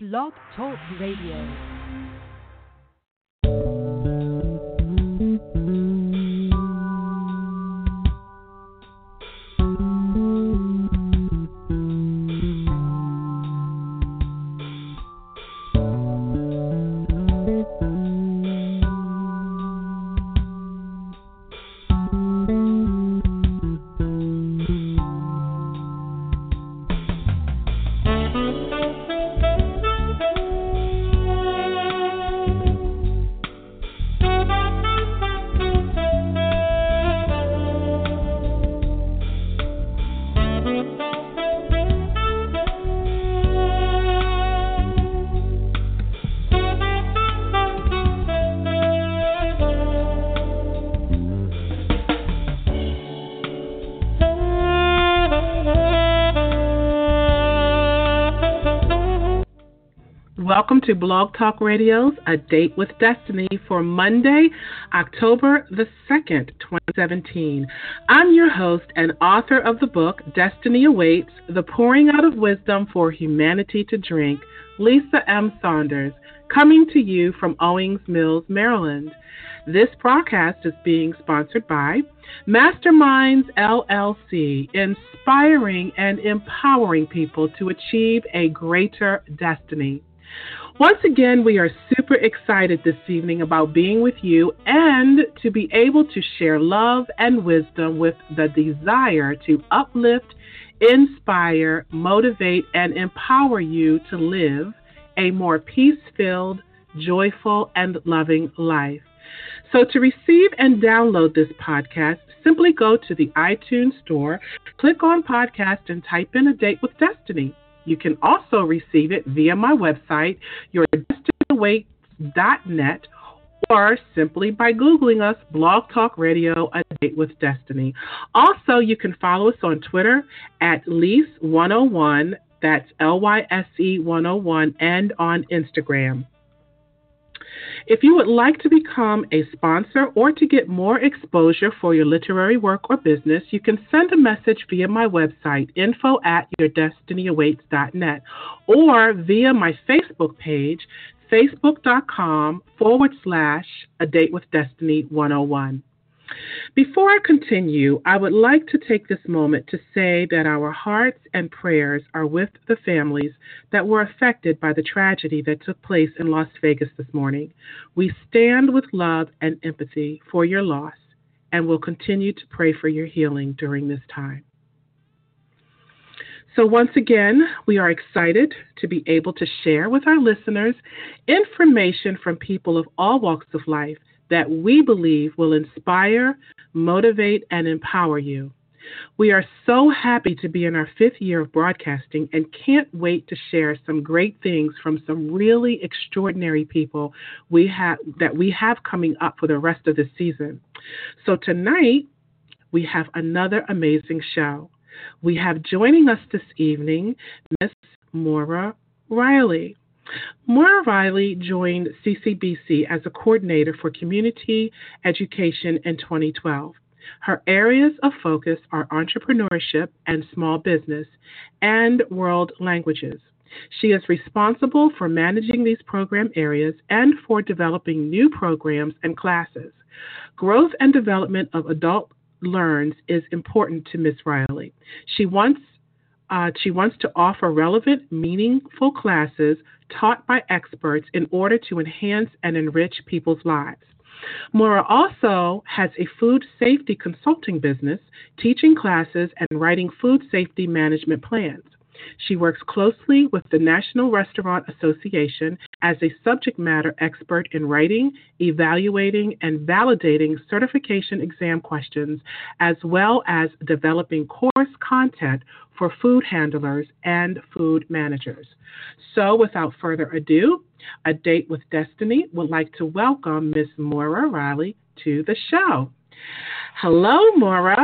Blog Talk Radio. To Blog Talk Radio's A Date with Destiny for Monday, October the 2nd, 2017. I'm your host and author of the book Destiny Awaits The Pouring Out of Wisdom for Humanity to Drink, Lisa M. Saunders, coming to you from Owings Mills, Maryland. This broadcast is being sponsored by Masterminds LLC, inspiring and empowering people to achieve a greater destiny. Once again, we are super excited this evening about being with you and to be able to share love and wisdom with the desire to uplift, inspire, motivate, and empower you to live a more peace filled, joyful, and loving life. So, to receive and download this podcast, simply go to the iTunes Store, click on podcast, and type in A Date with Destiny. You can also receive it via my website, yourdestinyawaits.net, or simply by Googling us, Blog Talk Radio, A Date with Destiny. Also, you can follow us on Twitter at Lyse101, that's L Y S E 101, and on Instagram. If you would like to become a sponsor or to get more exposure for your literary work or business, you can send a message via my website, info at yourdestinyawaits.net, or via my Facebook page, facebook.com forward slash a date with destiny 101. Before I continue, I would like to take this moment to say that our hearts and prayers are with the families that were affected by the tragedy that took place in Las Vegas this morning. We stand with love and empathy for your loss and will continue to pray for your healing during this time. So, once again, we are excited to be able to share with our listeners information from people of all walks of life that we believe will inspire, motivate, and empower you. We are so happy to be in our fifth year of broadcasting and can't wait to share some great things from some really extraordinary people we have that we have coming up for the rest of the season. So tonight we have another amazing show. We have joining us this evening Miss Moire Riley. Moire Riley joined CCBC as a coordinator for community education in 2012. Her areas of focus are entrepreneurship and small business and world languages. She is responsible for managing these program areas and for developing new programs and classes. Growth and development of adult learns is important to Ms. Riley. She wants uh, she wants to offer relevant, meaningful classes taught by experts in order to enhance and enrich people's lives. Moire also has a food safety consulting business, teaching classes and writing food safety management plans. She works closely with the National Restaurant Association as a subject matter expert in writing, evaluating, and validating certification exam questions, as well as developing course content for food handlers and food managers. So, without further ado, A Date with Destiny would like to welcome Miss Moire Riley to the show. Hello, Moire.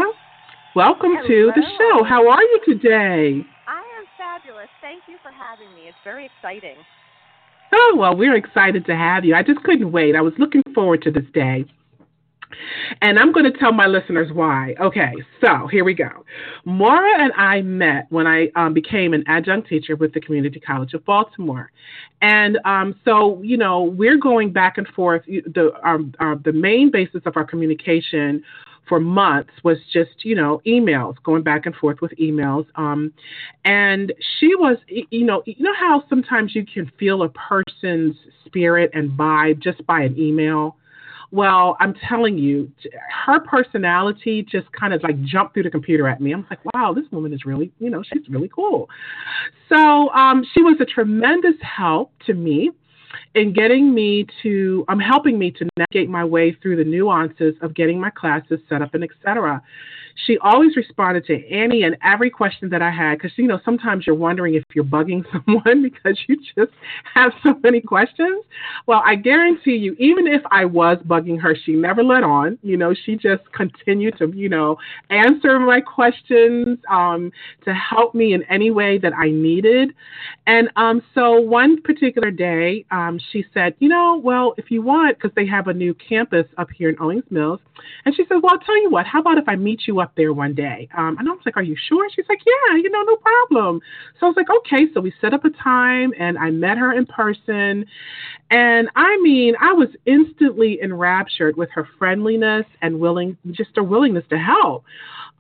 Welcome Hello. to the show. How are you today? I am fabulous. Thank you for having me. It's very exciting. Oh, well, we're excited to have you. I just couldn't wait. I was looking forward to this day. And I'm going to tell my listeners why. Okay, so here we go. Moire and I met when I um, became an adjunct teacher with the Community College of Baltimore. And um, so, you know, we're going back and forth. The, um, uh, the main basis of our communication for months was just, you know, emails, going back and forth with emails. Um, and she was, you know, you know how sometimes you can feel a person's spirit and vibe just by an email? Well, I'm telling you, her personality just kind of like jumped through the computer at me. I'm like, wow, this woman is really, you know, she's really cool. So um, she was a tremendous help to me in getting me to, I'm um, helping me to navigate my way through the nuances of getting my classes set up and etc she always responded to any and every question that I had because, you know, sometimes you're wondering if you're bugging someone because you just have so many questions. Well, I guarantee you, even if I was bugging her, she never let on. You know, she just continued to, you know, answer my questions um, to help me in any way that I needed. And um, so one particular day, um, she said, you know, well, if you want, because they have a new campus up here in Owings Mills, and she said, well, I'll tell you what, how about if I meet you up there one day. Um, and I was like, Are you sure? She's like, Yeah, you know, no problem. So I was like, Okay. So we set up a time and I met her in person. And I mean, I was instantly enraptured with her friendliness and willing, just her willingness to help.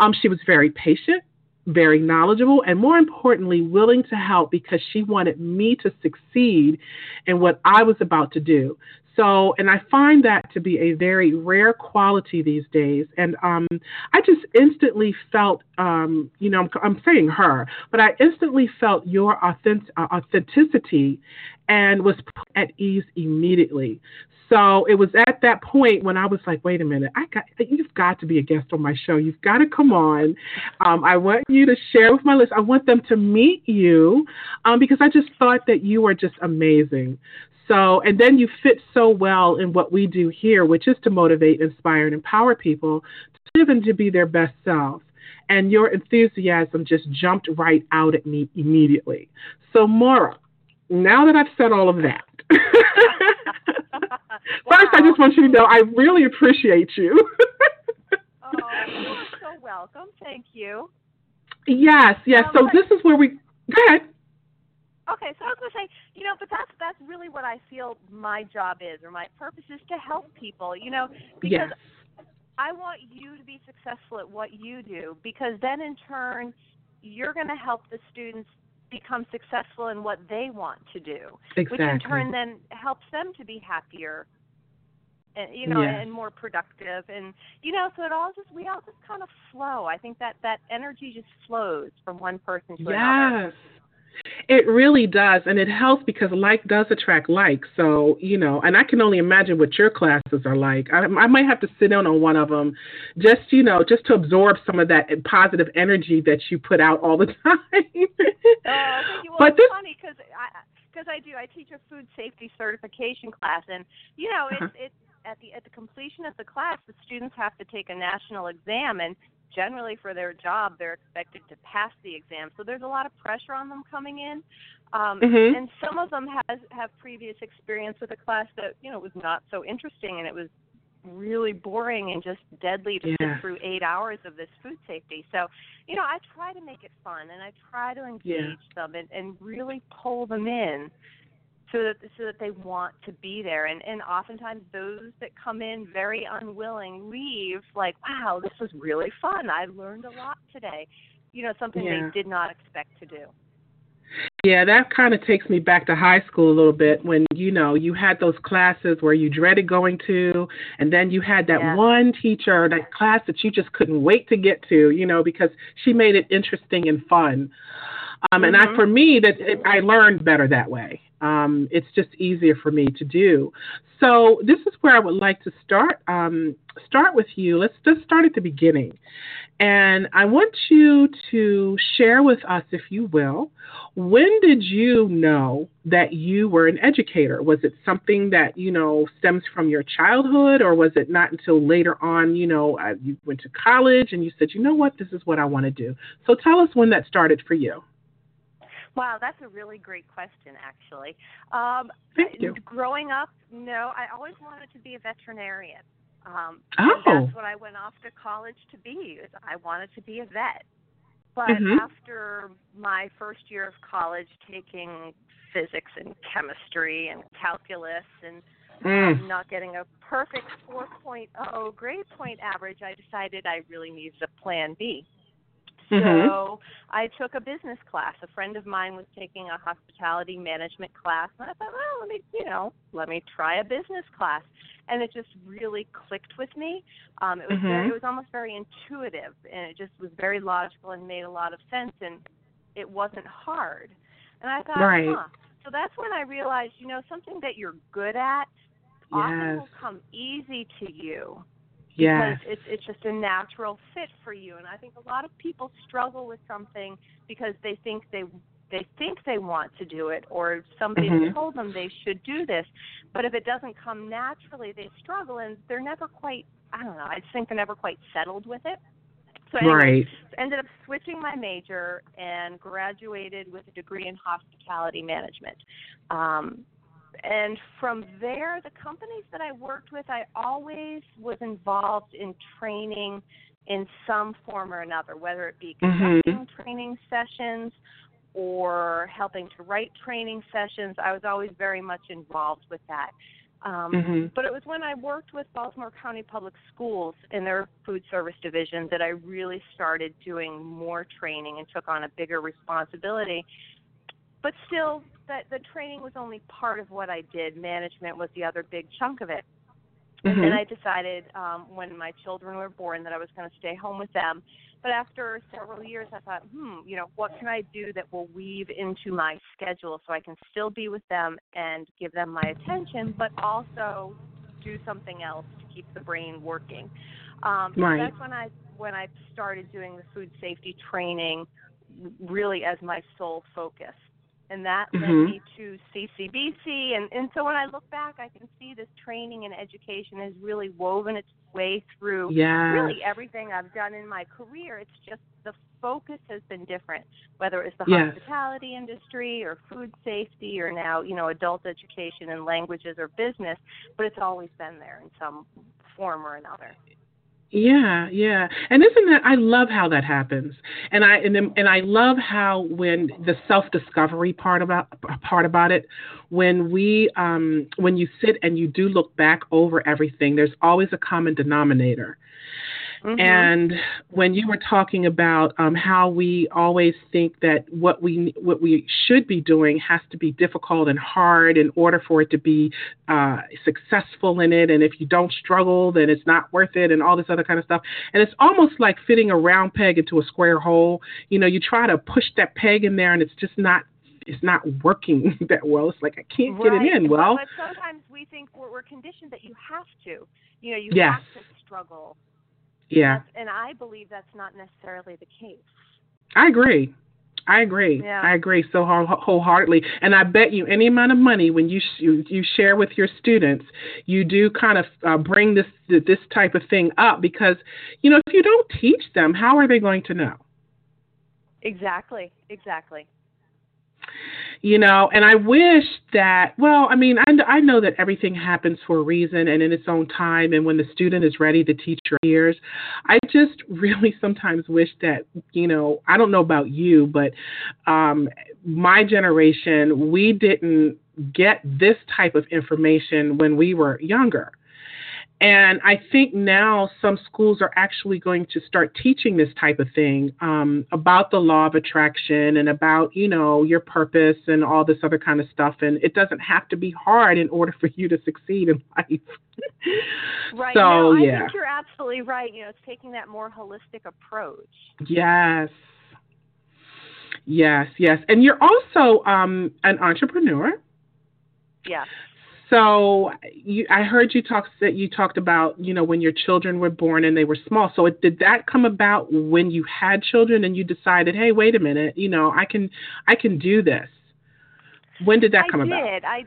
Um, she was very patient, very knowledgeable, and more importantly, willing to help because she wanted me to succeed in what I was about to do. So, and I find that to be a very rare quality these days. And um, I just instantly felt, um, you know, I'm, I'm, saying her, but I instantly felt your authentic, uh, authenticity and was at ease immediately. So it was at that point when I was like, wait a minute, I got you've got to be a guest on my show. You've got to come on. Um, I want you to share with my list. I want them to meet you um, because I just thought that you were just amazing. So, and then you fit so well in what we do here, which is to motivate, inspire, and empower people to live and to be their best self. And your enthusiasm just jumped right out at me immediately. So, Moire, now that I've said all of that, wow. first I just want you to know I really appreciate you. oh, you're so welcome. Thank you. Yes, yes. Um, so this is where we go ahead. Okay, so I was going to say, you know, but that's that's really what I feel my job is, or my purpose is to help people. You know, because yes. I want you to be successful at what you do, because then in turn, you're going to help the students become successful in what they want to do, exactly. which in turn then helps them to be happier and you know yes. and more productive and you know so it all just we all just kind of flow i think that that energy just flows from one person to yes. another it really does, and it helps because like does attract like. So you know, and I can only imagine what your classes are like. I, I might have to sit in on one of them, just you know, just to absorb some of that positive energy that you put out all the time. uh, well, but it's this, funny because I because I do I teach a food safety certification class, and you know, it's uh-huh. it's at the at the completion of the class, the students have to take a national exam, and generally for their job they're expected to pass the exam so there's a lot of pressure on them coming in um, mm-hmm. and some of them has have previous experience with a class that you know was not so interesting and it was really boring and just deadly to yeah. sit through eight hours of this food safety so you know i try to make it fun and i try to engage yeah. them and, and really pull them in so that so that they want to be there and and oftentimes those that come in very unwilling leave like wow this was really fun i learned a lot today you know something yeah. they did not expect to do yeah, that kind of takes me back to high school a little bit when, you know, you had those classes where you dreaded going to, and then you had that yeah. one teacher, that class that you just couldn't wait to get to, you know, because she made it interesting and fun. Um, mm-hmm. And I, mm-hmm. for me, that it, I learned better that way. Um, it's just easier for me to do. So this is where I would like to start. Um, start with you. Let's just start at the beginning, and I want you to share with us, if you will, when did you know that you were an educator? Was it something that you know stems from your childhood, or was it not until later on? You know, uh, you went to college and you said, you know what, this is what I want to do. So tell us when that started for you. Wow, that's a really great question, actually. Um, Thank you. Growing up, no, I always wanted to be a veterinarian. Um, oh. that's what I went off to college to be. I wanted to be a vet. But mm-hmm. after my first year of college, taking physics and chemistry and calculus and mm. not getting a perfect 4.0 grade point average, I decided I really needed a plan B. Mm-hmm. So I took a business class. A friend of mine was taking a hospitality management class, and I thought, well, let me, you know, let me try a business class. And it just really clicked with me. Um, it was mm-hmm. very, it was almost very intuitive, and it just was very logical and made a lot of sense, and it wasn't hard. And I thought, right. huh. So that's when I realized, you know, something that you're good at yes. often will come easy to you Yes. it's it's just a natural fit for you. And I think a lot of people struggle with something because they think they they think they want to do it or somebody mm-hmm. told them they should do this. But if it doesn't come naturally, they struggle and they're never quite I don't know, I just think they're never quite settled with it. So anyway, right. ended up switching my major and graduated with a degree in hospitality management. Um, and from there, the companies that I worked with, I always was involved in training in some form or another, whether it be mm-hmm. conducting mm-hmm. training sessions or helping to write training sessions. I was always very much involved with that. Um, mm-hmm. But it was when I worked with Baltimore County Public Schools in their food service division that I really started doing more training and took on a bigger responsibility. But still, that the training was only part of what I did. Management was the other big chunk of it. And mm-hmm. then I decided um, when my children were born that I was going to stay home with them. But after several years, I thought, hmm, you know, what can I do that will weave into my schedule so I can still be with them and give them my attention, but also do something else to keep the brain working. Um, right. So that's when I when I started doing the food safety training, really as my sole focus and that mm-hmm. led me to CCBC. And, and so when I look back, I can see this training and education has really woven its way through yes. really everything I've done in my career. It's just the focus has been different, whether it's the yes. hospitality industry or food safety or now, you know, adult education and languages or business, but it's always been there in some form or another. Yeah, yeah. And isn't that I love how that happens. And I and and I love how when the self-discovery part about part about it when we um when you sit and you do look back over everything there's always a common denominator. Mm-hmm. And when you were talking about um, how we always think that what we what we should be doing has to be difficult and hard in order for it to be uh, successful in it, and if you don't struggle, then it's not worth it, and all this other kind of stuff. And it's almost like fitting a round peg into a square hole. You know, you try to push that peg in there, and it's just not it's not working that well. It's like I can't right. get it in. Well, but sometimes we think we're, we're conditioned that you have to. You know, you yes. have to struggle yeah. And I believe that's not necessarily the case. I agree. I agree. Yeah. I agree so wholeheartedly. And I bet you any amount of money when you you, you share with your students, you do kind of uh, bring this this type of thing up because you know if you don't teach them, how are they going to know? Exactly. Exactly you know and i wish that well i mean I, I know that everything happens for a reason and in its own time and when the student is ready the teacher hears. I just really sometimes wish that you know i don't know about you but um my generation we didn't get this type of information when we were younger and I think now some schools are actually going to start teaching this type of thing um, about the law of attraction and about, you know, your purpose and all this other kind of stuff. And it doesn't have to be hard in order for you to succeed in life. right. So, no, I yeah. think you're absolutely right. You know, it's taking that more holistic approach. Yes. Yes, yes. And you're also um, an entrepreneur. Yeah. So you, I heard you talk that you talked about you know when your children were born and they were small. So it, did that come about when you had children and you decided, hey, wait a minute, you know, I can I can do this. When did that I come did. about? I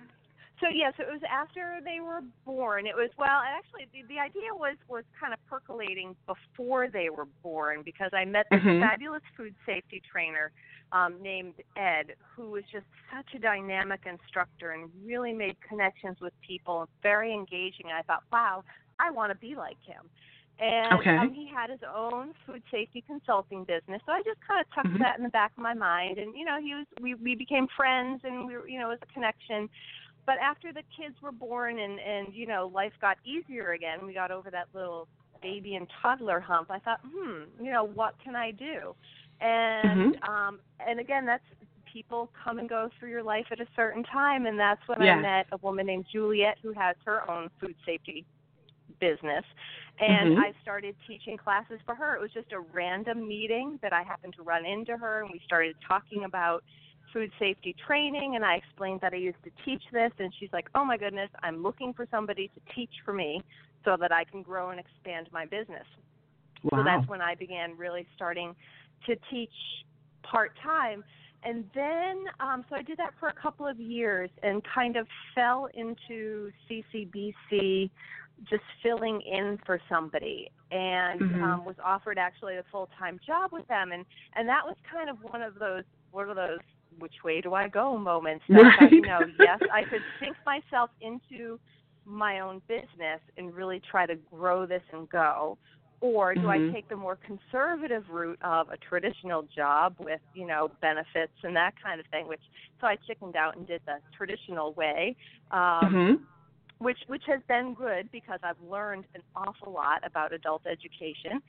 so yes, it was after they were born. It was well, actually, the, the idea was was kind of percolating before they were born because I met this mm-hmm. fabulous food safety trainer um, named Ed, who was just such a dynamic instructor and really made connections with people, very engaging. I thought, wow, I want to be like him. And okay. um, he had his own food safety consulting business, so I just kind of tucked mm-hmm. that in the back of my mind. And you know, he was we we became friends, and we were you know it was a connection. But after the kids were born and and you know life got easier again, we got over that little baby and toddler hump. I thought, hmm, you know, what can I do? And mm-hmm. um and again, that's people come and go through your life at a certain time, and that's when yeah. I met a woman named Juliet who has her own food safety business and mm-hmm. I started teaching classes for her. It was just a random meeting that I happened to run into her, and we started talking about food safety training. And I explained that I used to teach this, and she's like, "Oh my goodness, I'm looking for somebody to teach for me so that I can grow and expand my business." Wow. So that's when I began really starting to teach part time. And then, um, so I did that for a couple of years and kind of fell into CCBC just filling in for somebody and mm-hmm. um, was offered actually a full time job with them and and that was kind of one of those one of those which way do I go moments that right. you know yes I could sink myself into my own business and really try to grow this and go or do mm-hmm. I take the more conservative route of a traditional job with you know benefits and that kind of thing which so I chickened out and did the traditional way um, mm-hmm which which has been good because I've learned an awful lot about adult education.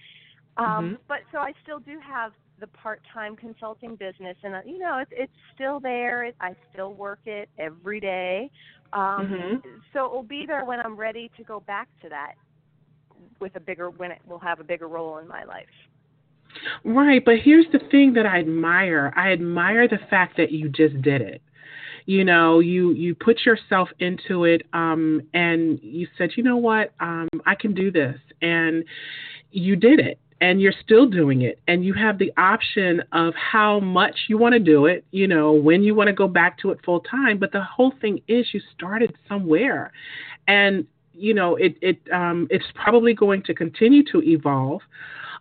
Um, mm-hmm. But so I still do have the part-time consulting business, and uh, you know it's it's still there. It, I still work it every day. Um, mm-hmm. So it will be there when I'm ready to go back to that with a bigger when it will have a bigger role in my life. Right, but here's the thing that I admire. I admire the fact that you just did it you know you you put yourself into it um, and you said you know what um, i can do this and you did it and you're still doing it and you have the option of how much you want to do it you know when you want to go back to it full time but the whole thing is you started somewhere and you know it it um, it's probably going to continue to evolve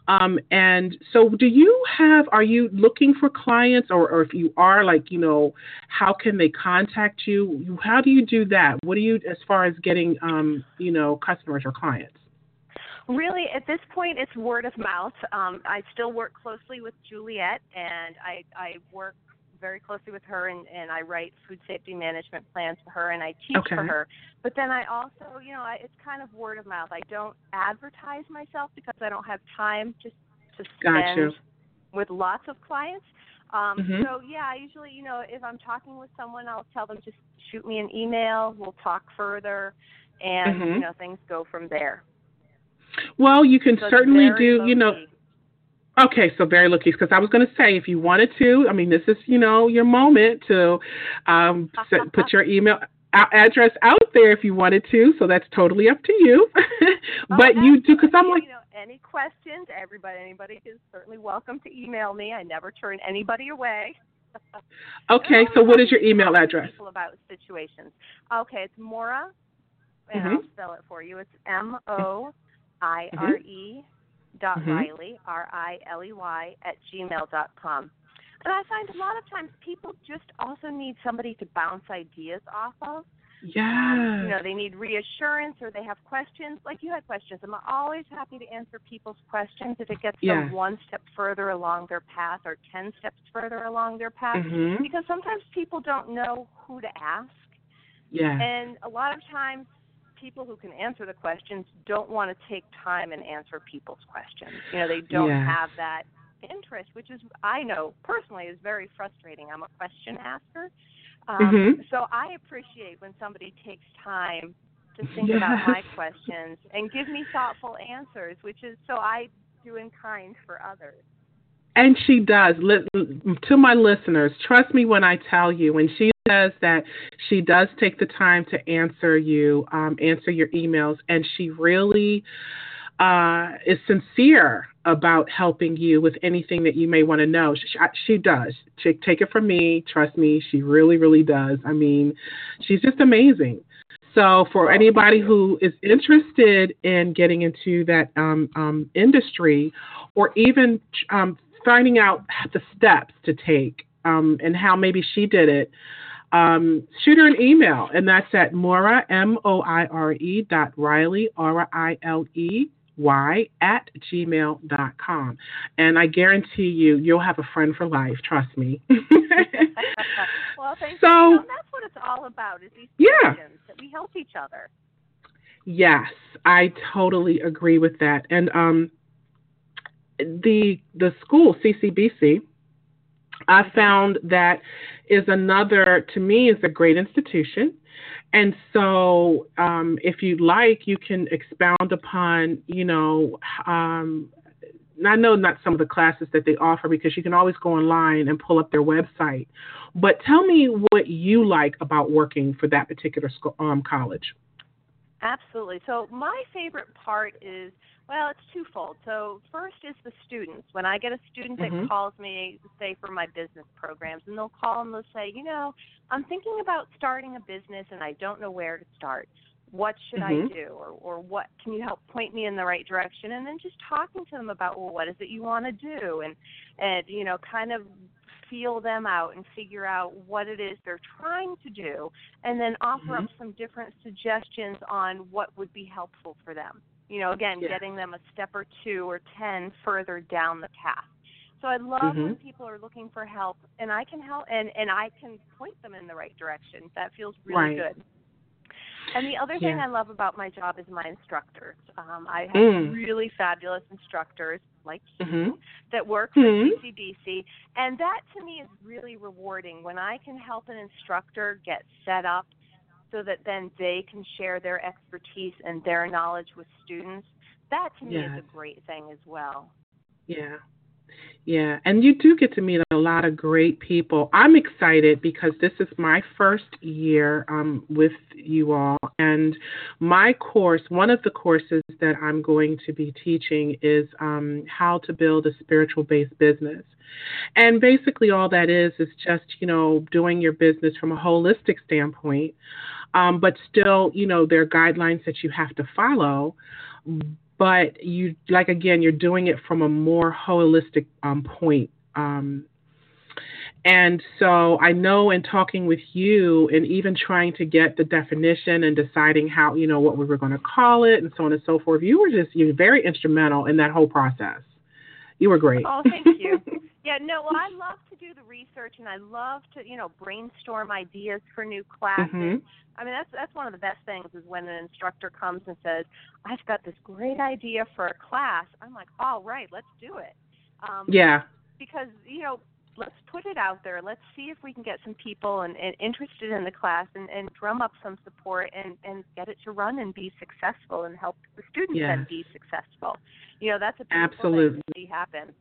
um, and so, do you have? Are you looking for clients, or, or if you are, like you know, how can they contact you? How do you do that? What do you, as far as getting, um, you know, customers or clients? Really, at this point, it's word of mouth. Um, I still work closely with Juliet, and I, I work very closely with her and, and I write food safety management plans for her and I teach okay. for her. But then I also, you know, I, it's kind of word of mouth. I don't advertise myself because I don't have time to to spend gotcha. with lots of clients. Um, mm-hmm. So yeah, I usually, you know, if I'm talking with someone, I'll tell them just shoot me an email. We'll talk further, and mm-hmm. you know, things go from there. Well, you can so certainly do, you know. Okay, so very lucky because I was going to say if you wanted to, I mean, this is you know your moment to um, put your email address out there if you wanted to. So that's totally up to you. but oh, you do because I'm like, you know, any questions? Everybody, anybody is certainly welcome to email me. I never turn anybody away. okay, so what is your email address? About situations. Okay, it's Moire, and mm-hmm. I'll spell it for you. It's M O I R E dot mm-hmm. Riley, R I L E Y, at gmail dot com. And I find a lot of times people just also need somebody to bounce ideas off of. Yeah. Um, you know, they need reassurance or they have questions. Like you had questions. I'm always happy to answer people's questions if it gets yeah. them one step further along their path or 10 steps further along their path. Mm-hmm. Because sometimes people don't know who to ask. Yeah. And a lot of times people who can answer the questions don't want to take time and answer people's questions. You know, they don't yeah. have that interest, which is I know personally is very frustrating. I'm a question asker. Um, mm-hmm. So I appreciate when somebody takes time to think yes. about my questions and give me thoughtful answers, which is so I do in kind for others. And she does. To my listeners, trust me when I tell you, when she says that she does take the time to answer you, um, answer your emails, and she really uh, is sincere about helping you with anything that you may want to know. She, she does. Take it from me. Trust me, she really, really does. I mean, she's just amazing. So, for anybody who is interested in getting into that um, um, industry, or even um, finding out the steps to take um, and how maybe she did it, um, shoot her an email, and that's at Moire, M O I R E dot Riley, R I L E Y, at gmail.com. And I guarantee you, you'll have a friend for life. Trust me. well, thank so, you. that's what it's all about, is these yeah. that we help each other. Yes, I totally agree with that. And um, the the school CCBC, I found that is another to me is a great institution. And so, um, if you'd like, you can expound upon, you know, um, I know not some of the classes that they offer because you can always go online and pull up their website. But tell me what you like about working for that particular school, um, college. Absolutely. So my favorite part is well, it's twofold. So first is the students. When I get a student that mm-hmm. calls me, say for my business programs, and they'll call and they'll say, you know, I'm thinking about starting a business and I don't know where to start. What should mm-hmm. I do, or or what can you help point me in the right direction? And then just talking to them about well, what is it you want to do, and and you know, kind of feel them out and figure out what it is they're trying to do, and then offer mm-hmm. up some different suggestions on what would be helpful for them. You know, again, yeah. getting them a step or two or ten further down the path. So I love mm-hmm. when people are looking for help, and I can help, and and I can point them in the right direction. That feels really right. good. And the other yeah. thing I love about my job is my instructors. Um, I have mm. really fabulous instructors like mm-hmm. you that work mm-hmm. for CCBC, and that to me is really rewarding when I can help an instructor get set up so that then they can share their expertise and their knowledge with students. That to me yes. is a great thing as well. Yeah. Yeah, and you do get to meet a lot of great people. I'm excited because this is my first year um, with you all, and my course, one of the courses that I'm going to be teaching is um, how to build a spiritual based business. And basically, all that is is just, you know, doing your business from a holistic standpoint, um, but still, you know, there are guidelines that you have to follow but you like again you're doing it from a more holistic um, point um, and so I know in talking with you and even trying to get the definition and deciding how, you know, what we were going to call it and so on and so forth, you were just, you were very instrumental in that whole process. You were great. Oh, thank you. yeah, no, well, I love to do the research and I love to, you know, brainstorm ideas for new classes. Mm-hmm. I mean, that's that's one of the best things is when an instructor comes and says, "I've got this great idea for a class." I'm like, "All right, let's do it." Um, yeah. Because you know, let's put it out there. Let's see if we can get some people and, and interested in the class and, and drum up some support and and get it to run and be successful and help the students yes. then be successful. You know, that's a Absolutely. see happen.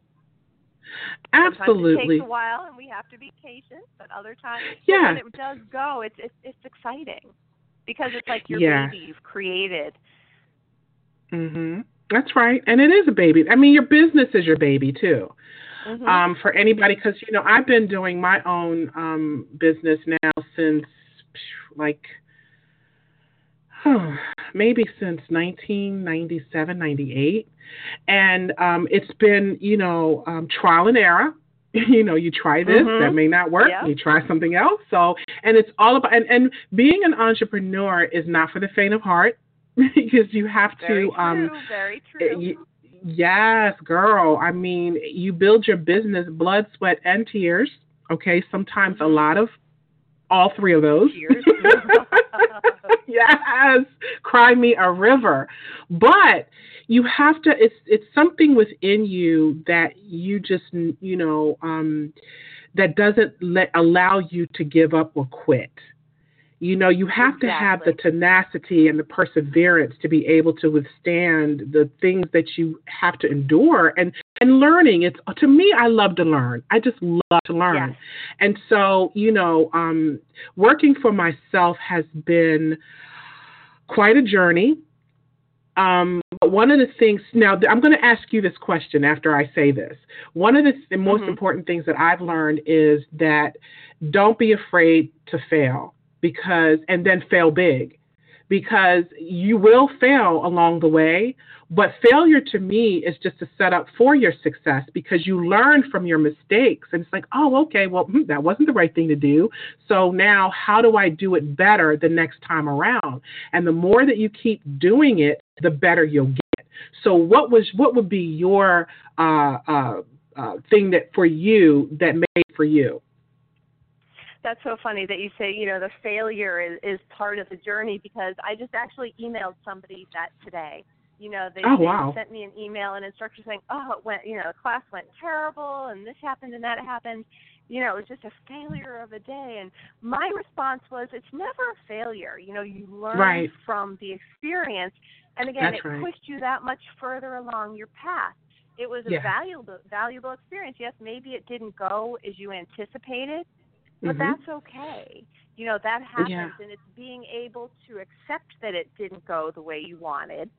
Absolutely. Sometimes it takes a while, and we have to be patient. But other times, yeah. when it does go, it's it's, it's exciting because it's like your yeah. baby you've created. Mhm. That's right, and it is a baby. I mean, your business is your baby too. Mm-hmm. Um, for anybody, because you know, I've been doing my own um, business now since like maybe since 1997, 98. And um, it's been, you know, um, trial and error. you know, you try this, mm-hmm. that may not work, yeah. you try something else. So, and it's all about, and, and being an entrepreneur is not for the faint of heart because you have very to, true, um, very true. You, yes, girl. I mean, you build your business blood, sweat, and tears. Okay, sometimes a lot of all three of those. yes, cry me a river. But you have to. It's it's something within you that you just you know um, that doesn't let allow you to give up or quit. You know, you have exactly. to have the tenacity and the perseverance to be able to withstand the things that you have to endure and and learning. It's to me, I love to learn. I just love to learn, yes. and so you know, um, working for myself has been quite a journey. Um, but one of the things now, I'm going to ask you this question after I say this. One of the, the most mm-hmm. important things that I've learned is that don't be afraid to fail because and then fail big because you will fail along the way. But failure to me is just a setup for your success because you learn from your mistakes. And it's like, oh, okay, well, hmm, that wasn't the right thing to do. So now how do I do it better the next time around? And the more that you keep doing it, the better you'll get. So what was what would be your uh, uh, uh, thing that for you that made for you? That's so funny that you say you know the failure is, is part of the journey because I just actually emailed somebody that today. You know, they, oh, wow. they sent me an email and instructor saying, "Oh, it went, you know, the class went terrible, and this happened and that happened." You know, it was just a failure of a day. And my response was, "It's never a failure. You know, you learn right. from the experience, and again, That's it right. pushed you that much further along your path." It was a yeah. valuable valuable experience. Yes, maybe it didn't go as you anticipated, but mm-hmm. that's okay. You know, that happens yeah. and it's being able to accept that it didn't go the way you wanted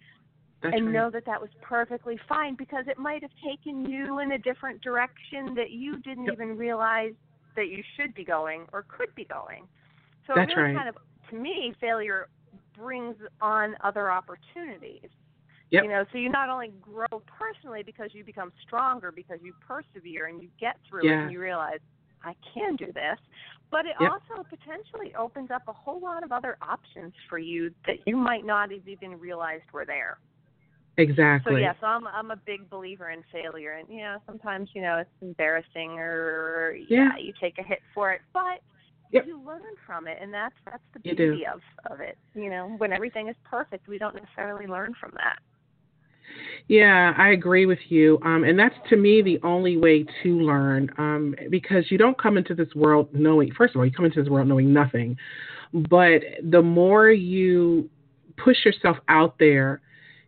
that's and right. know that that was perfectly fine because it might have taken you in a different direction that you didn't yep. even realize that you should be going or could be going. So that's it really right. kind of to me failure brings on other opportunities. Yep. You know, so you not only grow personally because you become stronger because you persevere and you get through yeah. it and you realize I can do this. But it yep. also potentially opens up a whole lot of other options for you that you might not have even realized were there. Exactly. So yes, I'm I'm a big believer in failure, and you know sometimes you know it's embarrassing or yeah, yeah you take a hit for it, but yep. you learn from it, and that's that's the beauty of of it. You know, when everything is perfect, we don't necessarily learn from that. Yeah, I agree with you. Um, and that's to me the only way to learn um, because you don't come into this world knowing, first of all, you come into this world knowing nothing. But the more you push yourself out there,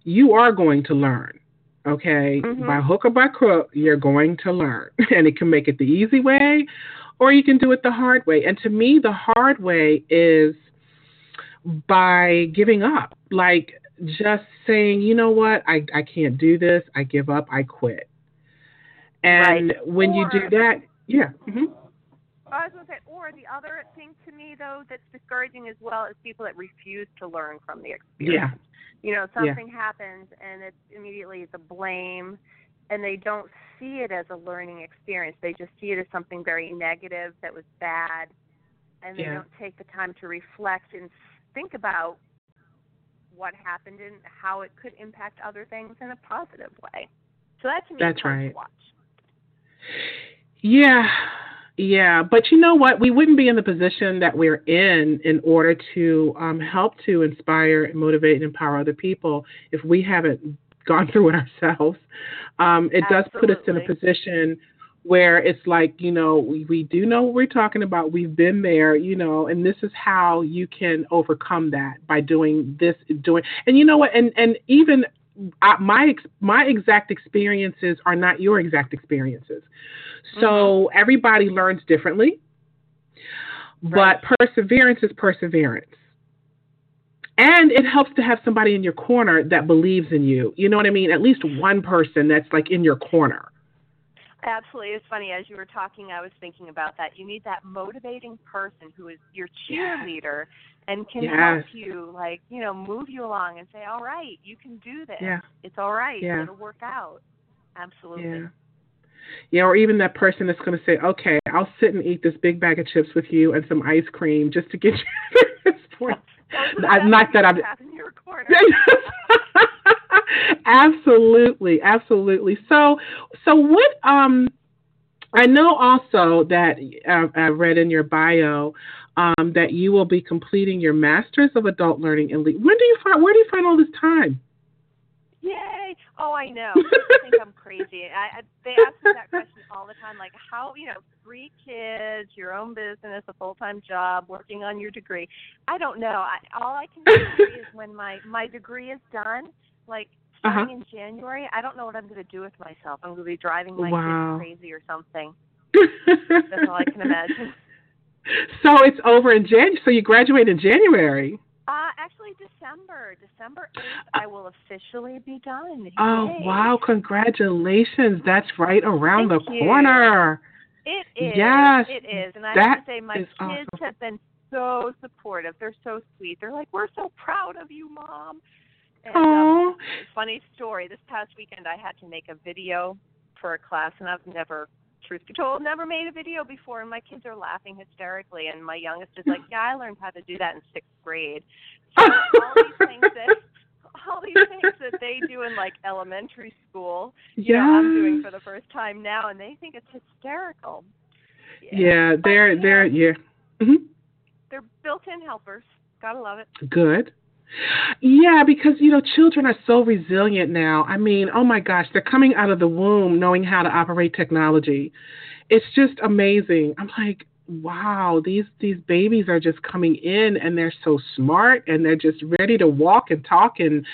you are going to learn. Okay, mm-hmm. by hook or by crook, you're going to learn. And it can make it the easy way or you can do it the hard way. And to me, the hard way is by giving up. Like, just saying, you know what, I, I can't do this, I give up, I quit. And right. when or, you do that, yeah. Mm-hmm. I was going to say, or the other thing to me, though, that's discouraging as well is people that refuse to learn from the experience. Yeah. You know, something yeah. happens and it's immediately the blame, and they don't see it as a learning experience. They just see it as something very negative that was bad, and they yeah. don't take the time to reflect and think about what happened and how it could impact other things in a positive way. So that to me That's right. Yeah. Yeah, but you know what? We wouldn't be in the position that we're in in order to um, help to inspire, and motivate, and empower other people if we haven't gone through it ourselves. Um, it Absolutely. does put us in a position where it's like, you know, we, we do know what we're talking about. We've been there, you know, and this is how you can overcome that by doing this, doing, and you know what? And, and even uh, my, my exact experiences are not your exact experiences. So mm-hmm. everybody learns differently, right. but perseverance is perseverance. And it helps to have somebody in your corner that believes in you. You know what I mean? At least one person that's like in your corner. Absolutely. It's funny, as you were talking, I was thinking about that. You need that motivating person who is your cheerleader and can yes. help you, like, you know, move you along and say, all right, you can do this. Yeah. It's all right. Yeah. It'll work out. Absolutely. Yeah. Yeah, or even that person that's going to say, okay, I'll sit and eat this big bag of chips with you and some ice cream just to get you to this point. not that I'm. In your corner. absolutely, absolutely. So, so what? Um, I know also that uh, I read in your bio um, that you will be completing your Masters of Adult Learning and When do you find? Where do you find all this time? Yay! Oh, I know. People think I'm crazy. I, I, they ask me that question all the time. Like, how you know, three kids, your own business, a full time job, working on your degree. I don't know. I, all I can say is when my my degree is done, like starting uh-huh. in January, I don't know what I'm going to do with myself. I'm going to be driving my wow. kids crazy or something. That's all I can imagine. So it's over in Jan. So you graduate in January. Uh, actually, December. December 8th, I will officially be done. Oh, wow. Congratulations. That's right around Thank the you. corner. It is. Yes. It is. And I have to say, my kids awesome. have been so supportive. They're so sweet. They're like, "We're so proud of you, mom." And um, funny story. This past weekend, I had to make a video for a class, and I've never, truth be told, never made a video before. And my kids are laughing hysterically, and my youngest is like, "Yeah, I learned how to do that in sixth grade." So all these things that all these things that they do in like elementary school, you yeah. know, I'm doing for the first time now, and they think it's hysterical. Yeah, yeah they're but, they're yeah. Mm-hmm. They're built-in helpers. Gotta love it. Good. Yeah, because you know children are so resilient now. I mean, oh my gosh, they're coming out of the womb knowing how to operate technology. It's just amazing. I'm like, wow, these these babies are just coming in and they're so smart and they're just ready to walk and talk and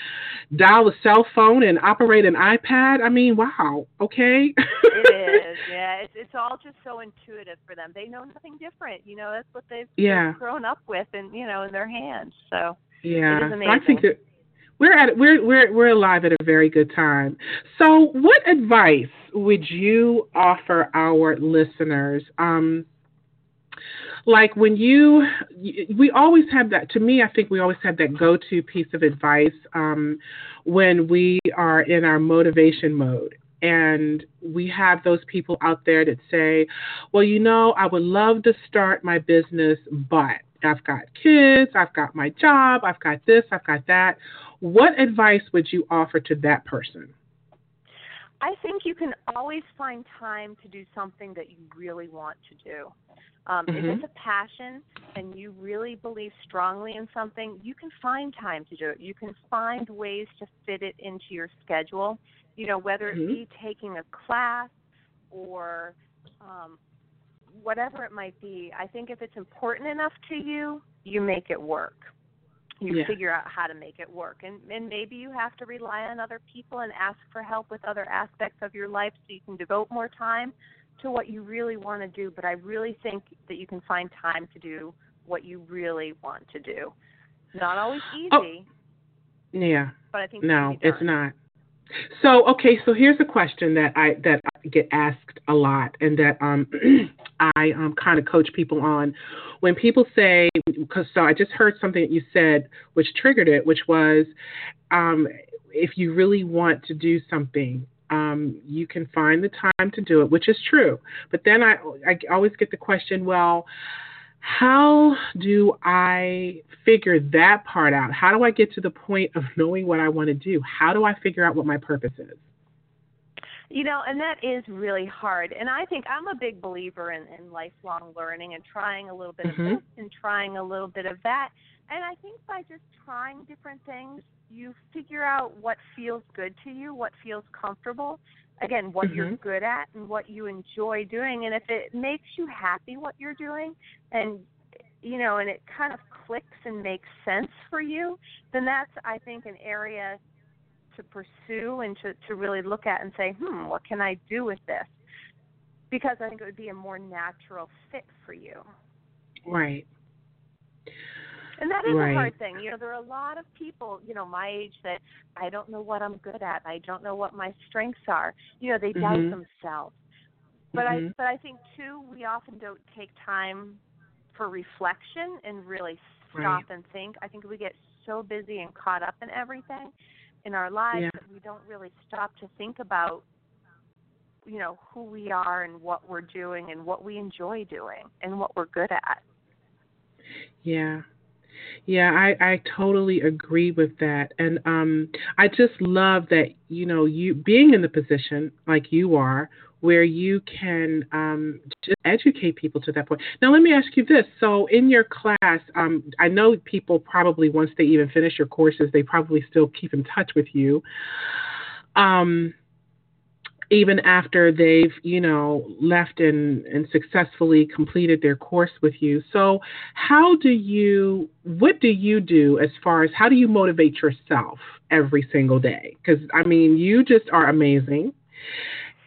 dial a cell phone and operate an iPad. I mean, wow, okay. it is, yeah. It's it's all just so intuitive for them. They know nothing different. You know, that's what they've, yeah. they've grown up with and you know in their hands. So yeah, it is amazing. I think that we're at we're we're we're alive at a very good time. So, what advice would you offer our listeners? Um, like when you we always have that to me i think we always have that go-to piece of advice um, when we are in our motivation mode and we have those people out there that say well you know i would love to start my business but i've got kids i've got my job i've got this i've got that. What advice would you offer to that person I think you can always find time to do something that you really want to do. Um, mm-hmm. If it's a passion and you really believe strongly in something, you can find time to do it. You can find ways to fit it into your schedule. You know, whether mm-hmm. it be taking a class or um, whatever it might be. I think if it's important enough to you, you make it work. You yeah. figure out how to make it work, and and maybe you have to rely on other people and ask for help with other aspects of your life so you can devote more time to what you really want to do, but I really think that you can find time to do what you really want to do. Not always oh. easy. Oh, yeah. But I think no, it's not. So okay, so here's a question that I that get asked a lot, and that um I um kind of coach people on. When people say, because so I just heard something that you said which triggered it, which was, um, if you really want to do something, um, you can find the time to do it, which is true. But then I, I always get the question, well, how do I figure that part out? How do I get to the point of knowing what I want to do? How do I figure out what my purpose is? You know, and that is really hard. And I think I'm a big believer in, in lifelong learning and trying a little bit mm-hmm. of this and trying a little bit of that. And I think by just trying different things, you figure out what feels good to you, what feels comfortable. Again, what mm-hmm. you're good at and what you enjoy doing. And if it makes you happy what you're doing and you know, and it kind of clicks and makes sense for you, then that's I think an area to pursue and to, to really look at and say, hmm, what can I do with this? Because I think it would be a more natural fit for you. Right. And that is right. a hard thing. You know, there are a lot of people, you know, my age that I don't know what I'm good at. I don't know what my strengths are. You know, they mm-hmm. doubt themselves. But mm-hmm. I but I think too we often don't take time for reflection and really stop right. and think. I think we get so busy and caught up in everything in our lives yeah. that we don't really stop to think about you know who we are and what we're doing and what we enjoy doing and what we're good at. Yeah. Yeah, I, I totally agree with that. And um, I just love that, you know, you being in the position like you are, where you can um, just educate people to that point. Now, let me ask you this. So, in your class, um, I know people probably, once they even finish your courses, they probably still keep in touch with you. Um, even after they've you know left and and successfully completed their course with you so how do you what do you do as far as how do you motivate yourself every single day because i mean you just are amazing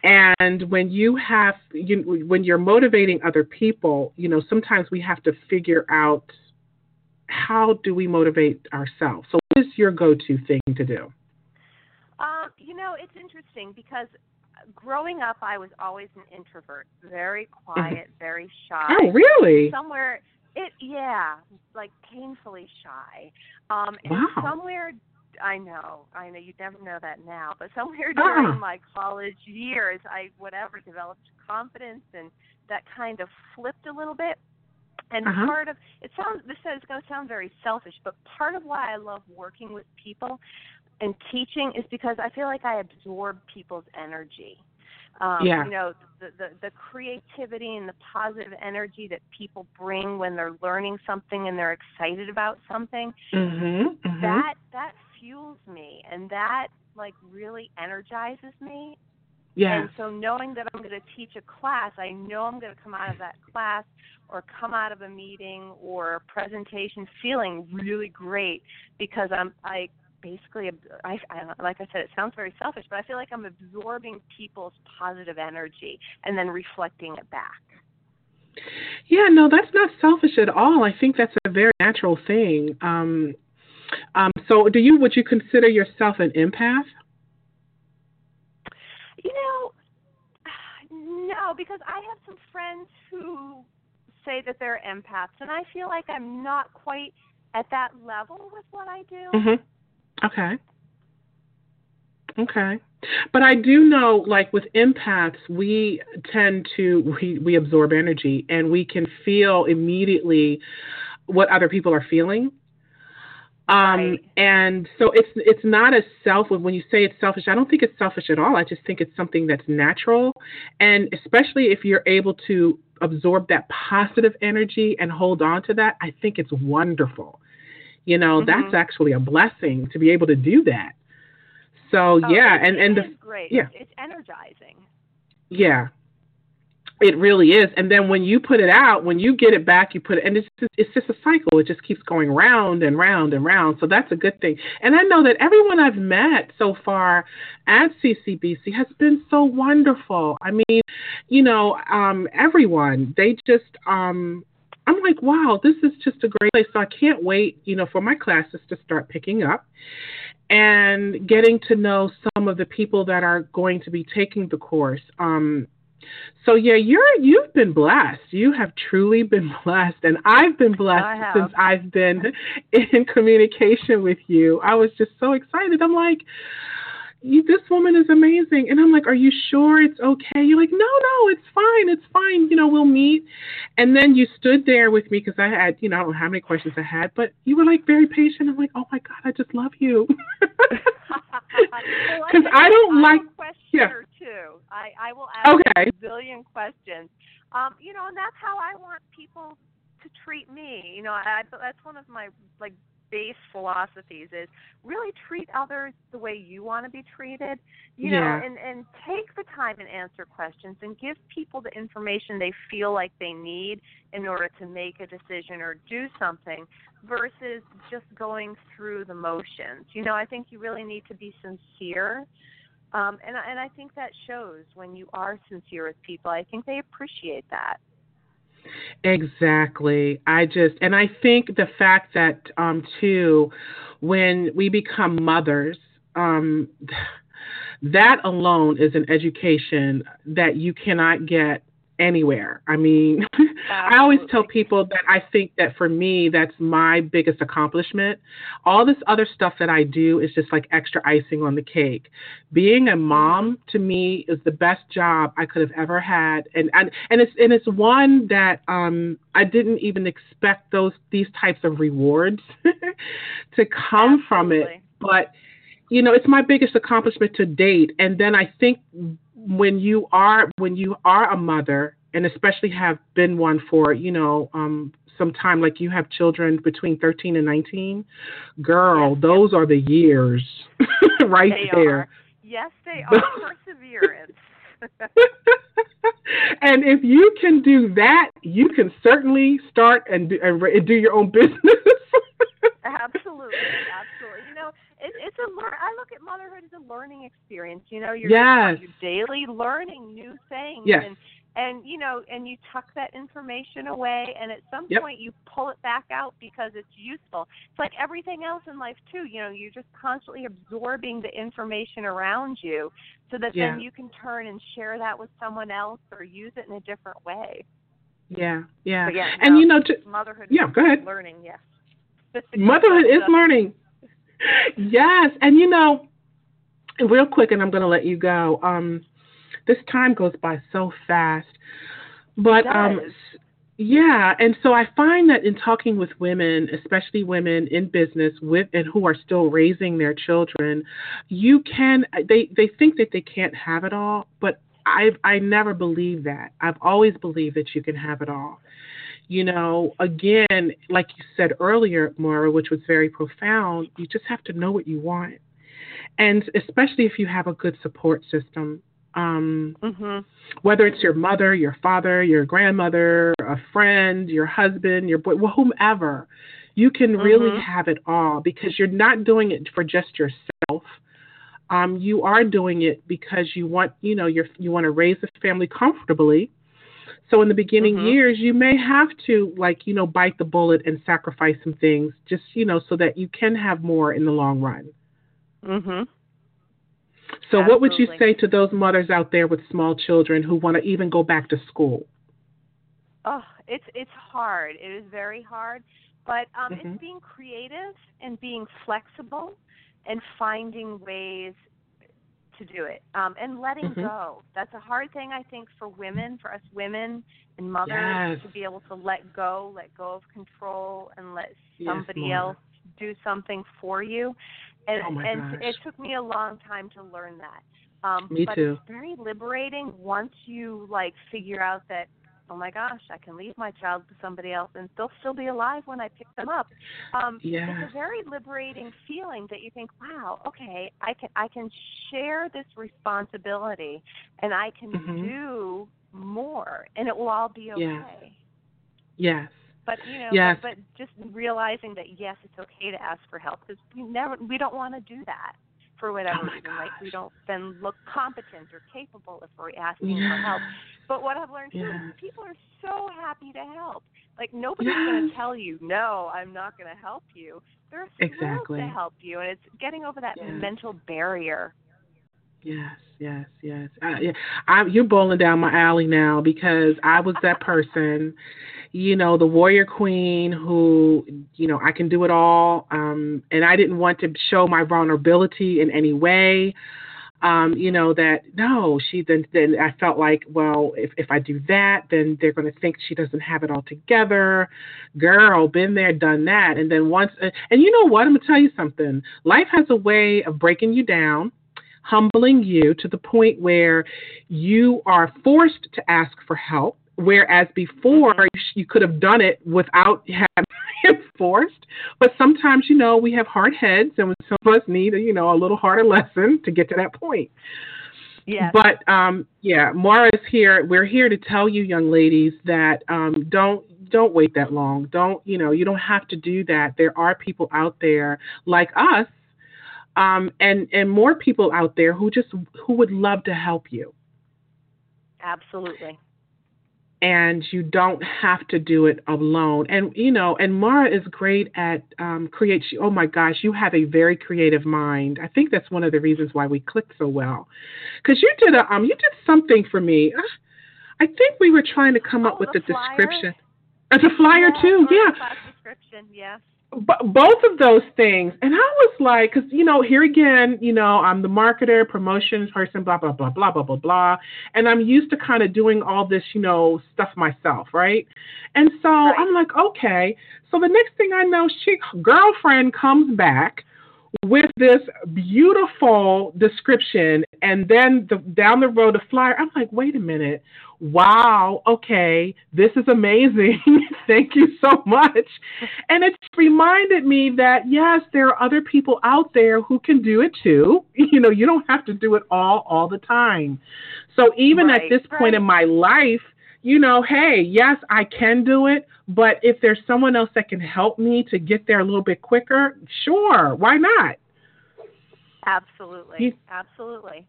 and when you have you, when you're motivating other people you know sometimes we have to figure out how do we motivate ourselves so what is your go-to thing to do um, you know, it's interesting because growing up, I was always an introvert, very quiet, very shy. Oh, really? Somewhere, It yeah, like painfully shy. Um, and wow. somewhere I know, I know you never know that now, but somewhere during my college years, I whatever developed confidence and that kind of flipped a little bit. And uh-huh. part of it sounds this is going to sound very selfish, but part of why I love working with people and teaching is because I feel like I absorb people's energy. Um, yeah. You know, the, the the creativity and the positive energy that people bring when they're learning something and they're excited about something. Mm-hmm, mm-hmm. That that fuels me, and that like really energizes me. Yeah. And so knowing that I'm going to teach a class, I know I'm going to come out of that class or come out of a meeting or a presentation feeling really great because I'm I basically I, I like I said it sounds very selfish, but I feel like I'm absorbing people's positive energy and then reflecting it back. Yeah, no, that's not selfish at all. I think that's a very natural thing. Um, um, so, do you would you consider yourself an empath? You know, no, because I have some friends who say that they're empaths, and I feel like I'm not quite at that level with what I do. Mm-hmm. Okay. Okay. But I do know, like with empaths, we tend to we, we absorb energy and we can feel immediately what other people are feeling. Um, right. And so it's it's not as self when you say it's selfish. I don't think it's selfish at all. I just think it's something that's natural, and especially if you're able to absorb that positive energy and hold on to that, I think it's wonderful. You know, mm-hmm. that's actually a blessing to be able to do that. So oh, yeah, and and the, great. Yeah, it's energizing. Yeah, it really is. And then when you put it out, when you get it back, you put it, and it's just, it's just a cycle. It just keeps going round and round and round. So that's a good thing. And I know that everyone I've met so far at CCBC has been so wonderful. I mean, you know, um, everyone, they just, um, I'm like, wow, this is just a great place. So I can't wait, you know, for my classes to start picking up and getting to know some of the people that are going to be taking the course. Um, so yeah, you're you've been blessed. You have truly been blessed, and I've been blessed since I've been in communication with you. I was just so excited. I'm like, this woman is amazing. And I'm like, are you sure it's okay? You're like, no, no, it's fine. It's fine. You know, we'll meet. And then you stood there with me because I had, you know, I don't know how many questions I had, but you were like very patient. I'm like, oh my God, I just love you. Because well, I, I, don't like. yeah. too. I, I will ask okay. a billion questions. Um, you know, and that's how I want people to treat me. You know, I, that's one of my like base philosophies is really treat others the way you want to be treated you yeah. know and and take the time and answer questions and give people the information they feel like they need in order to make a decision or do something versus just going through the motions you know i think you really need to be sincere um, and and I think that shows when you are sincere with people. I think they appreciate that. Exactly. I just, and I think the fact that, um, too, when we become mothers, um, that alone is an education that you cannot get anywhere. I mean, I always tell people that I think that for me, that's my biggest accomplishment. All this other stuff that I do is just like extra icing on the cake. Being a mom to me is the best job I could have ever had, and and, and it's and it's one that um, I didn't even expect those these types of rewards to come Absolutely. from it, but you know, it's my biggest accomplishment to date. And then I think when you are when you are a mother and especially have been one for you know um, some time like you have children between 13 and 19 girl yes, those yes. are the years right they there are. yes they are perseverance and if you can do that you can certainly start and do, and do your own business absolutely absolutely you know it, it's a learn. I look at motherhood as a learning experience. You know, you're yes. you're daily learning new things. Yes. And, and you know, and you tuck that information away, and at some yep. point you pull it back out because it's useful. It's like everything else in life too. You know, you're just constantly absorbing the information around you, so that yeah. then you can turn and share that with someone else or use it in a different way. Yeah, yeah. yeah and no, you know, to, motherhood. Yeah, go ahead. Learning, yes. Motherhood is learning. Yes, and you know, real quick, and I'm going to let you go. Um, this time goes by so fast, but um, yeah, and so I find that in talking with women, especially women in business with and who are still raising their children, you can they they think that they can't have it all, but I've I never believed that. I've always believed that you can have it all. You know, again, like you said earlier, Moire, which was very profound, you just have to know what you want. And especially if you have a good support system, um, mm-hmm. whether it's your mother, your father, your grandmother, a friend, your husband, your boy, well, whomever, you can really mm-hmm. have it all because you're not doing it for just yourself. Um, you are doing it because you want, you know, you're you want to raise a family comfortably. So in the beginning mm-hmm. years, you may have to, like, you know, bite the bullet and sacrifice some things, just you know, so that you can have more in the long run. Mhm. So, Absolutely. what would you say to those mothers out there with small children who want to even go back to school? Oh, it's it's hard. It is very hard, but um, mm-hmm. it's being creative and being flexible and finding ways to do it um, and letting mm-hmm. go. That's a hard thing, I think, for women, for us women and mothers yes. to be able to let go, let go of control, and let somebody Moire. else do something for you. And, oh and gosh. it took me a long time to learn that. Um, Me but too. it's very liberating once you like figure out that oh my gosh, I can leave my child to somebody else and they'll still be alive when I pick them up. Um, yes. It's a very liberating feeling that you think, wow, okay, I can I can share this responsibility and I can mm-hmm. do more and it will all be okay. Yes. But you know, yes. but, but just realizing that yes, it's okay to ask for help because we never we don't want to do that for whatever oh reason. Like we don't then look competent or capable if we're asking yeah. for help. But what I've learned yeah. too is people are so happy to help. Like nobody's going to tell you, no, I'm not going to help you. They're thrilled exactly. to help you, and it's getting over that yeah. mental barrier. Yes, yes, yes. Uh, yeah. I, you're bowling down my alley now because I was that person, you know, the warrior queen who, you know, I can do it all. Um, and I didn't want to show my vulnerability in any way. Um, you know, that no, she then, then I felt like, well, if, if I do that, then they're going to think she doesn't have it all together. Girl, been there, done that. And then once, and you know what? I'm to tell you something. Life has a way of breaking you down humbling you to the point where you are forced to ask for help, whereas before you, could have done it without having forced. But sometimes, you know, we have hard heads, and some of us need, you know, a little harder lesson to get to that point. Yeah. But um, yeah, Moire is here. We're here to tell you, young ladies, that um, don't don't wait that long. Don't you know? You don't have to do that. There are people out there like us um, and and more people out there who just who would love to help you. Absolutely. And you don't have to do it alone. And you know, and Moire is great at um, create. Oh my gosh, you have a very creative mind. I think that's one of the reasons why we clicked so well. Because you did a um, you did something for me. I think we were trying to come oh, up with the, the description. Uh, the flyer yeah, too, yeah. Description, yes both of those things. And I was like, because, you know, here again, you know, I'm the marketer, promotions person, blah, blah, blah, blah, blah, blah, blah. And I'm used to kind of doing all this, you know, stuff myself, right? And so right. I'm like, okay. So the next thing I know, she girlfriend comes back with this beautiful description and then the, down the road a flyer i'm like wait a minute wow okay this is amazing thank you so much and it reminded me that yes there are other people out there who can do it too you know you don't have to do it all all the time so even right, at this right. point in my life you know, hey, yes, I can do it, but if there's someone else that can help me to get there a little bit quicker, sure, why not? Absolutely. You, Absolutely.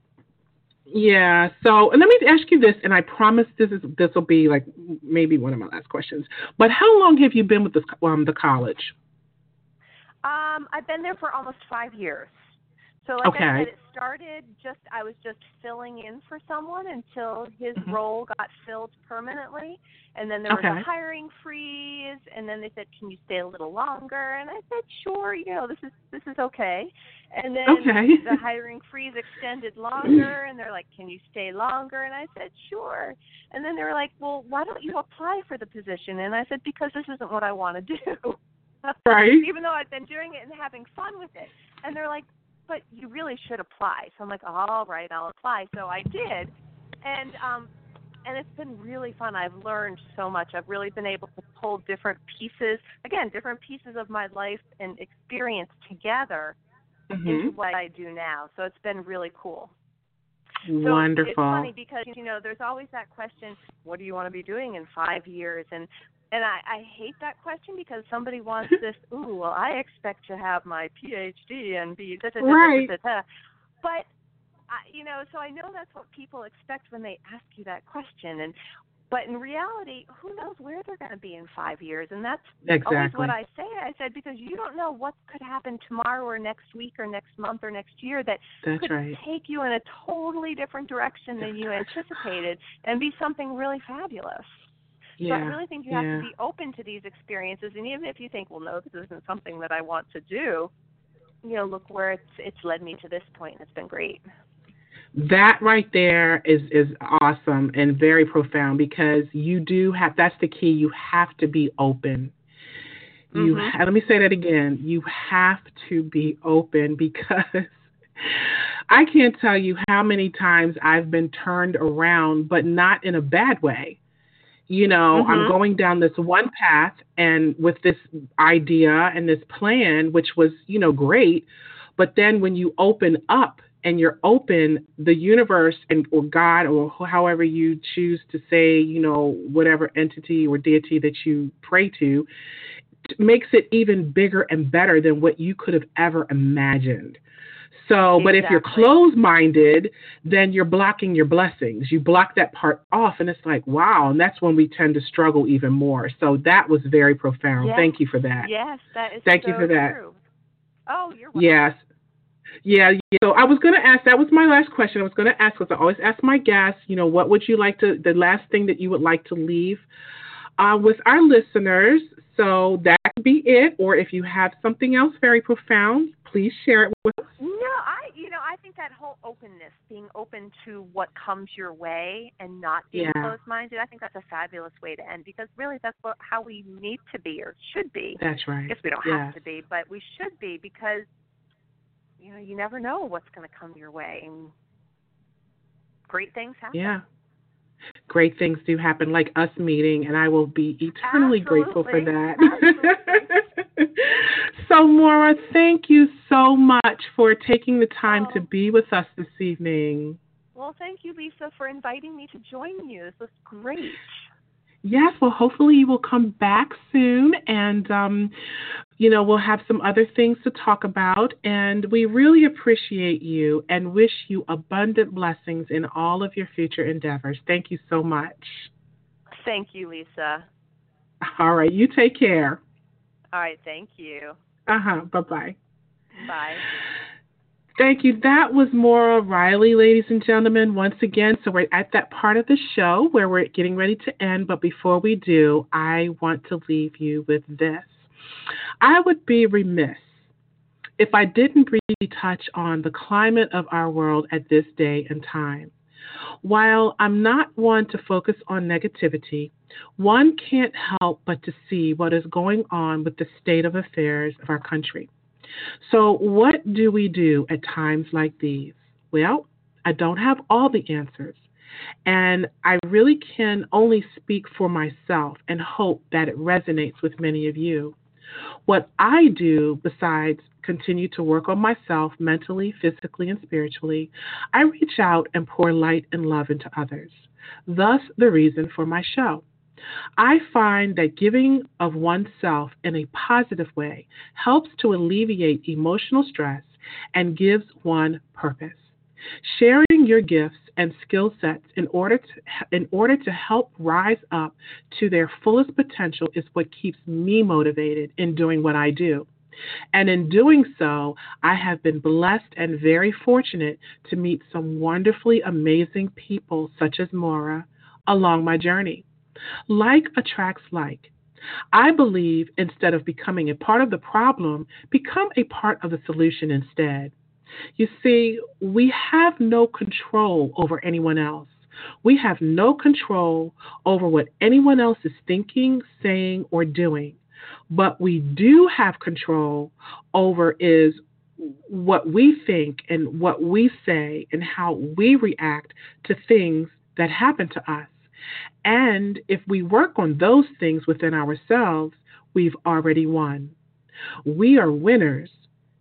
Yeah. So, and let me ask you this, and I promise this is this will be like maybe one of my last questions. But how long have you been with this um, the college? Um, I've been there for almost five years. So like okay. I said, it started just I was just filling in for someone until his mm-hmm. role got filled permanently, and then there okay. was a hiring freeze, and then they said, "Can you stay a little longer?" And I said, "Sure, you know this is this is okay." And then okay. the hiring freeze extended longer, and they're like, "Can you stay longer?" And I said, "Sure." And then they were like, "Well, why don't you apply for the position?" And I said, "Because this isn't what I want to do." Right. Even though I've been doing it and having fun with it. And they're like, but you really should apply. So I'm like, all right, I'll apply. So I did, and um, and it's been really fun. I've learned so much. I've really been able to pull different pieces, again, different pieces of my life and experience together mm-hmm. into what I do now. So it's been really cool. So Wonderful. It's funny because you know there's always that question, what do you want to be doing in five years? And and I, I hate that question because somebody wants this. Ooh, well, I expect to have my PhD and be da da da right. da da. But I, you know, so I know that's what people expect when they ask you that question. And but in reality, who knows where they're going to be in five years? And that's exactly. always what I say. I said because you don't know what could happen tomorrow or next week or next month or next year that that's could right. take you in a totally different direction than you anticipated and be something really fabulous. Yeah, so I really think you yeah. have to be open to these experiences, and even if you think, well, no, this isn't something that I want to do, you know, look where it's it's led me to this point, and it's been great. That right there is is awesome and very profound because you do have that's the key. You have to be open. You mm-hmm. let me say that again. You have to be open because I can't tell you how many times I've been turned around, but not in a bad way you know, mm-hmm. I'm going down this one path and with this idea and this plan, which was, you know, great. But then when you open up and you're open, the universe and or God or however you choose to say, you know, whatever entity or deity that you pray to, makes it even bigger and better than what you could have ever imagined. So, exactly. but if you're closed minded, then you're blocking your blessings. You block that part off, and it's like, wow. And that's when we tend to struggle even more. So, that was very profound. Yes. Thank you for that. Yes, that is Thank so you for that. True. Oh, you're welcome. Yes. Yeah, so I was going to ask, that was my last question. I was going to ask, because I always ask my guests, you know, what would you like to, the last thing that you would like to leave uh, with our listeners. So that could be it. Or if you have something else very profound, please share it with us. No, I you know I think that whole openness, being open to what comes your way and not being yeah. closed-minded, I think that's a fabulous way to end because really that's what how we need to be or should be. That's right. I guess we don't have to be, but we should be because you know you never know what's going to come your way and great things happen. Yeah. Great things do happen, like us meeting, and I will be eternally Absolutely. grateful for that. so, Moire, thank you so much for taking the time oh. to be with us this evening. Well, thank you, Lisa, for inviting me to join you. This was great. Yes, well, hopefully you will come back soon, and um, you know we'll have some other things to talk about. And we really appreciate you and wish you abundant blessings in all of your future endeavors. Thank you so much. Thank you, Lisa. All right, you take care. All right, thank you. Uh huh. Bye bye. Bye. Thank you. That was Moire Riley, ladies and gentlemen, once again. So we're at that part of the show where we're getting ready to end. But before we do, I want to leave you with this. I would be remiss if I didn't briefly touch on the climate of our world at this day and time. While I'm not one to focus on negativity, one can't help but to see what is going on with the state of affairs of our country. So, what do we do at times like these? Well, I don't have all the answers. And I really can only speak for myself and hope that it resonates with many of you. What I do, besides continue to work on myself mentally, physically, and spiritually, I reach out and pour light and love into others. Thus, the reason for my show. I find that giving of oneself in a positive way helps to alleviate emotional stress and gives one purpose. Sharing your gifts and skill sets in order to in order to help rise up to their fullest potential is what keeps me motivated in doing what I do. And in doing so, I have been blessed and very fortunate to meet some wonderfully amazing people, such as Moire, along my journey. Like attracts like. I believe instead of becoming a part of the problem, become a part of the solution instead. You see, we have no control over anyone else. We have no control over what anyone else is thinking, saying, or doing. But we do have control over is what we think and what we say and how we react to things that happen to us. And if we work on those things within ourselves, we've already won. We are winners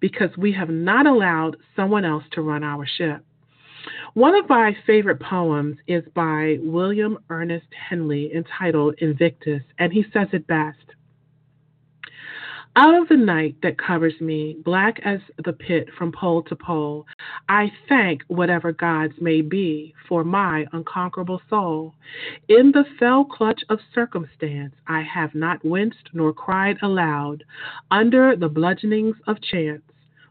because we have not allowed someone else to run our ship. One of my favorite poems is by William Ernest Henley entitled Invictus, and he says it best. Out of the night that covers me, black as the pit from pole to pole, I thank whatever gods may be for my unconquerable soul. In the fell clutch of circumstance, I have not winced nor cried aloud. Under the bludgeonings of chance,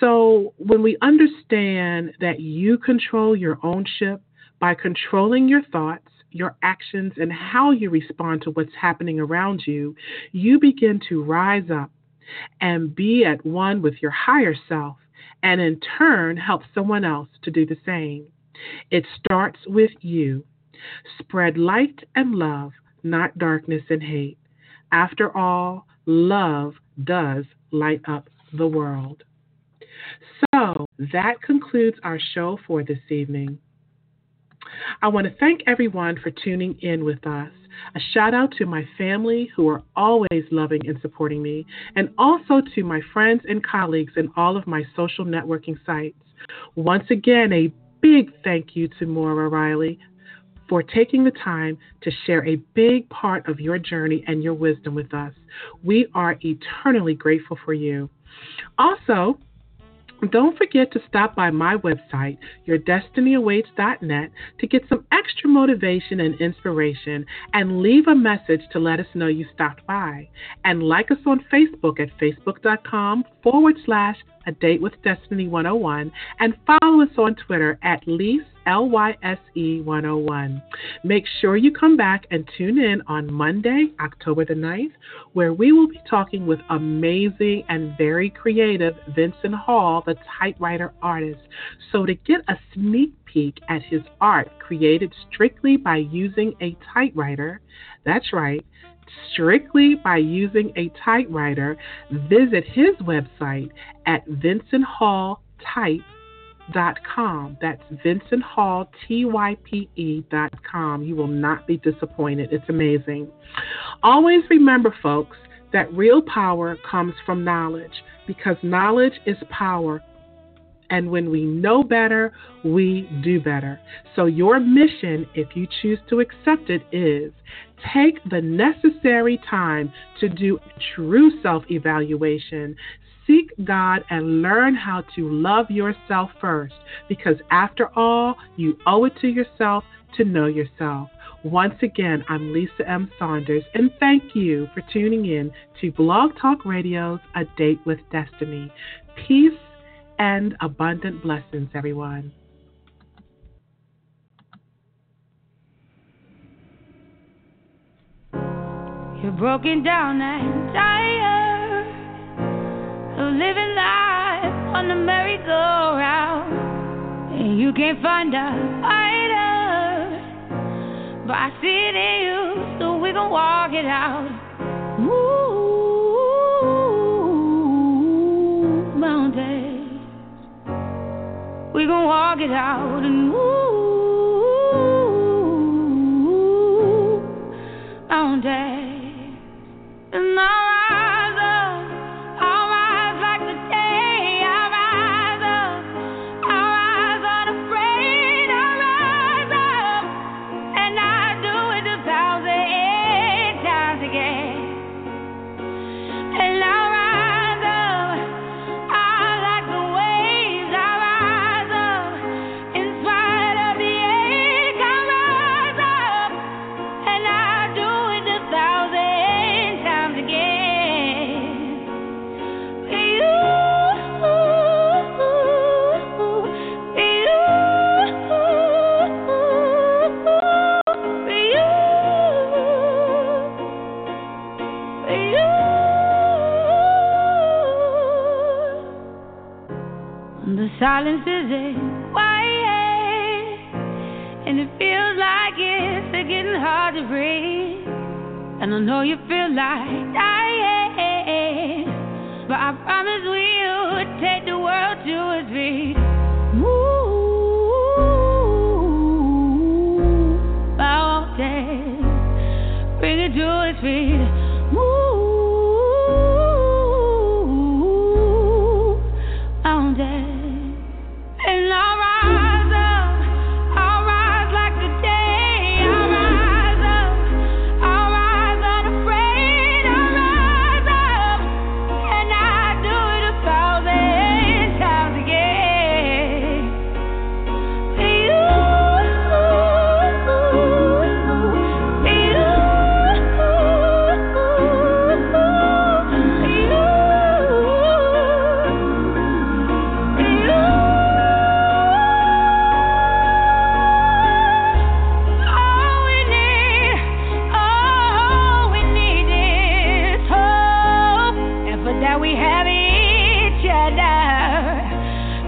So when we understand that you control your own ship by controlling your thoughts, your actions, and how you respond to what's happening around you, you begin to rise up and be at one with your higher self, and in turn help someone else to do the same. It starts with you. Spread light and love, not darkness and hate. After all, love does light up the world. So that concludes our show for this evening. I want to thank everyone for tuning in with us. A shout out to my family who are always loving and supporting me, and also to my friends and colleagues in all of my social networking sites. Once again, a big thank you to Moire Riley for taking the time to share a big part of your journey and your wisdom with us. We are eternally grateful for you. Also, don't forget to stop by my website, yourdestinyawaits.net, to get some extra motivation and inspiration and leave a message to let us know you stopped by. And like us on Facebook at facebook.com forward slash a Date with Destiny 101, and follow us on Twitter at Lyse, L Y S E 101. Make sure you come back and tune in on Monday, October the 9th, where we will be talking with amazing and very creative Vincent Hall, the typewriter artist. So, to get a sneak peek at his art created strictly by using a typewriter, that's right strictly by using a typewriter, visit his website at vincenthalltype.com. That's vincenthalltype.com. You will not be disappointed. It's amazing. Always remember, folks, that real power comes from knowledge because knowledge is power. And when we know better, we do better. So, your mission, if you choose to accept it, is take the necessary time to do true self evaluation. Seek God and learn how to love yourself first because, after all, you owe it to yourself to know yourself. Once again, I'm Lisa M. Saunders, and thank you for tuning in to Blog Talk Radio's A Date with Destiny. Peace and abundant blessings, everyone. You're broken down and tired of living life on the merry-go-round, and you can't find a fighter, but I see it in you, so we gon' walk it out. Ooh, We gon' walk it out and move mountains. And I silence is a quiet, and it feels like it's getting hard to breathe. And I know you feel like dying, but I promise we'll take the world to its feet.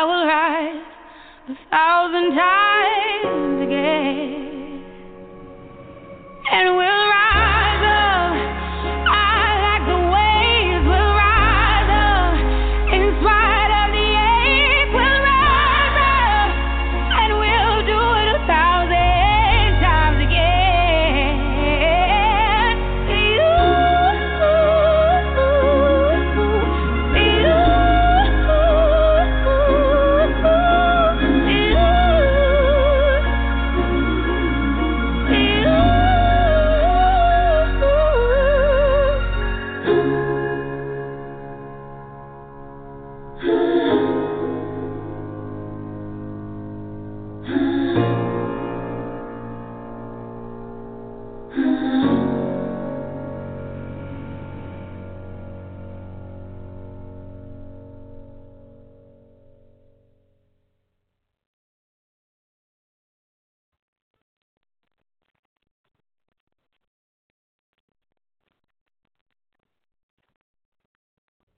I will rise a thousand times.